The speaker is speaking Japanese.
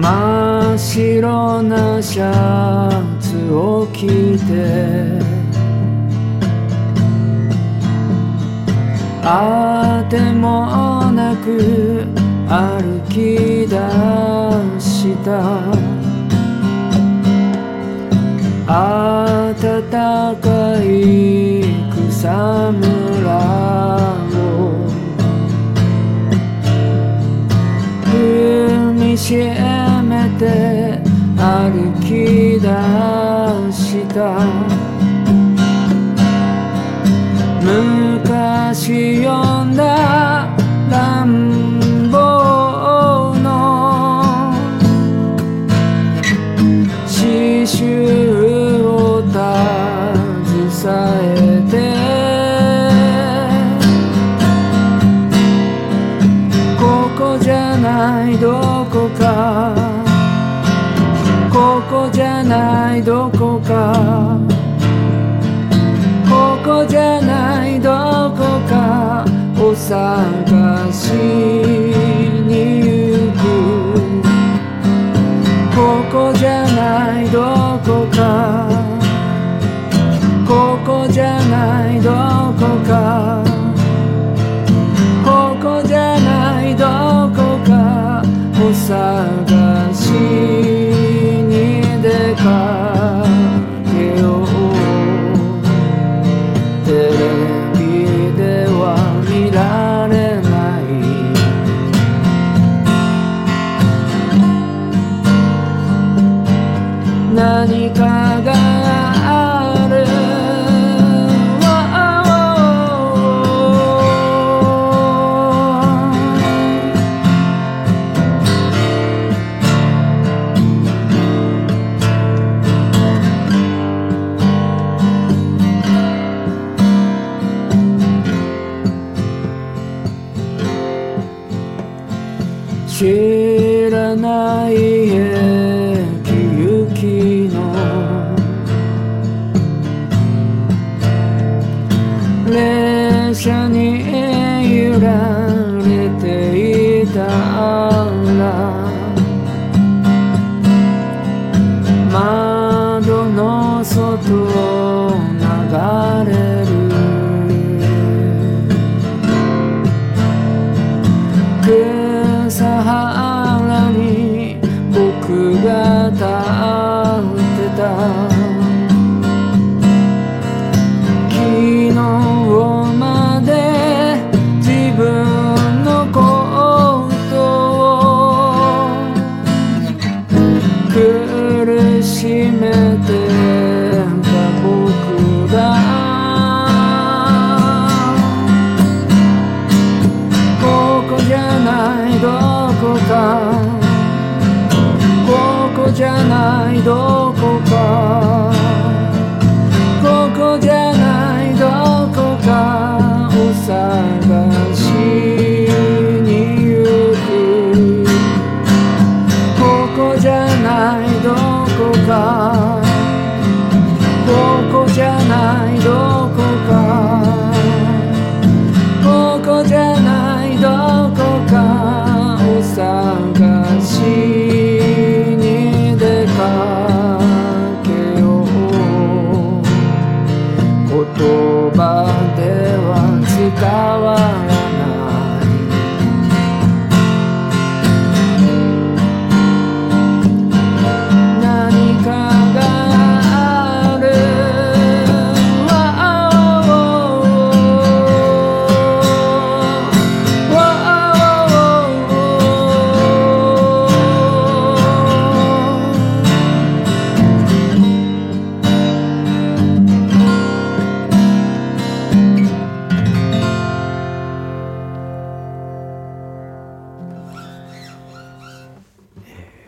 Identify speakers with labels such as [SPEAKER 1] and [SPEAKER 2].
[SPEAKER 1] 真っ白なシャツを着てあてもなく歩き出した。暖かい草むらを踏みしめて歩き出した。昔読んだ乱暴の。詩集こじゃないどこか。ここじゃないどこか。お探しに行く。ここじゃないどこか。ここじゃないどこか。ここじゃないどこか。お探しに出か」「テレビでは見られない」「何かが」知らない駅行きの列車に揺ら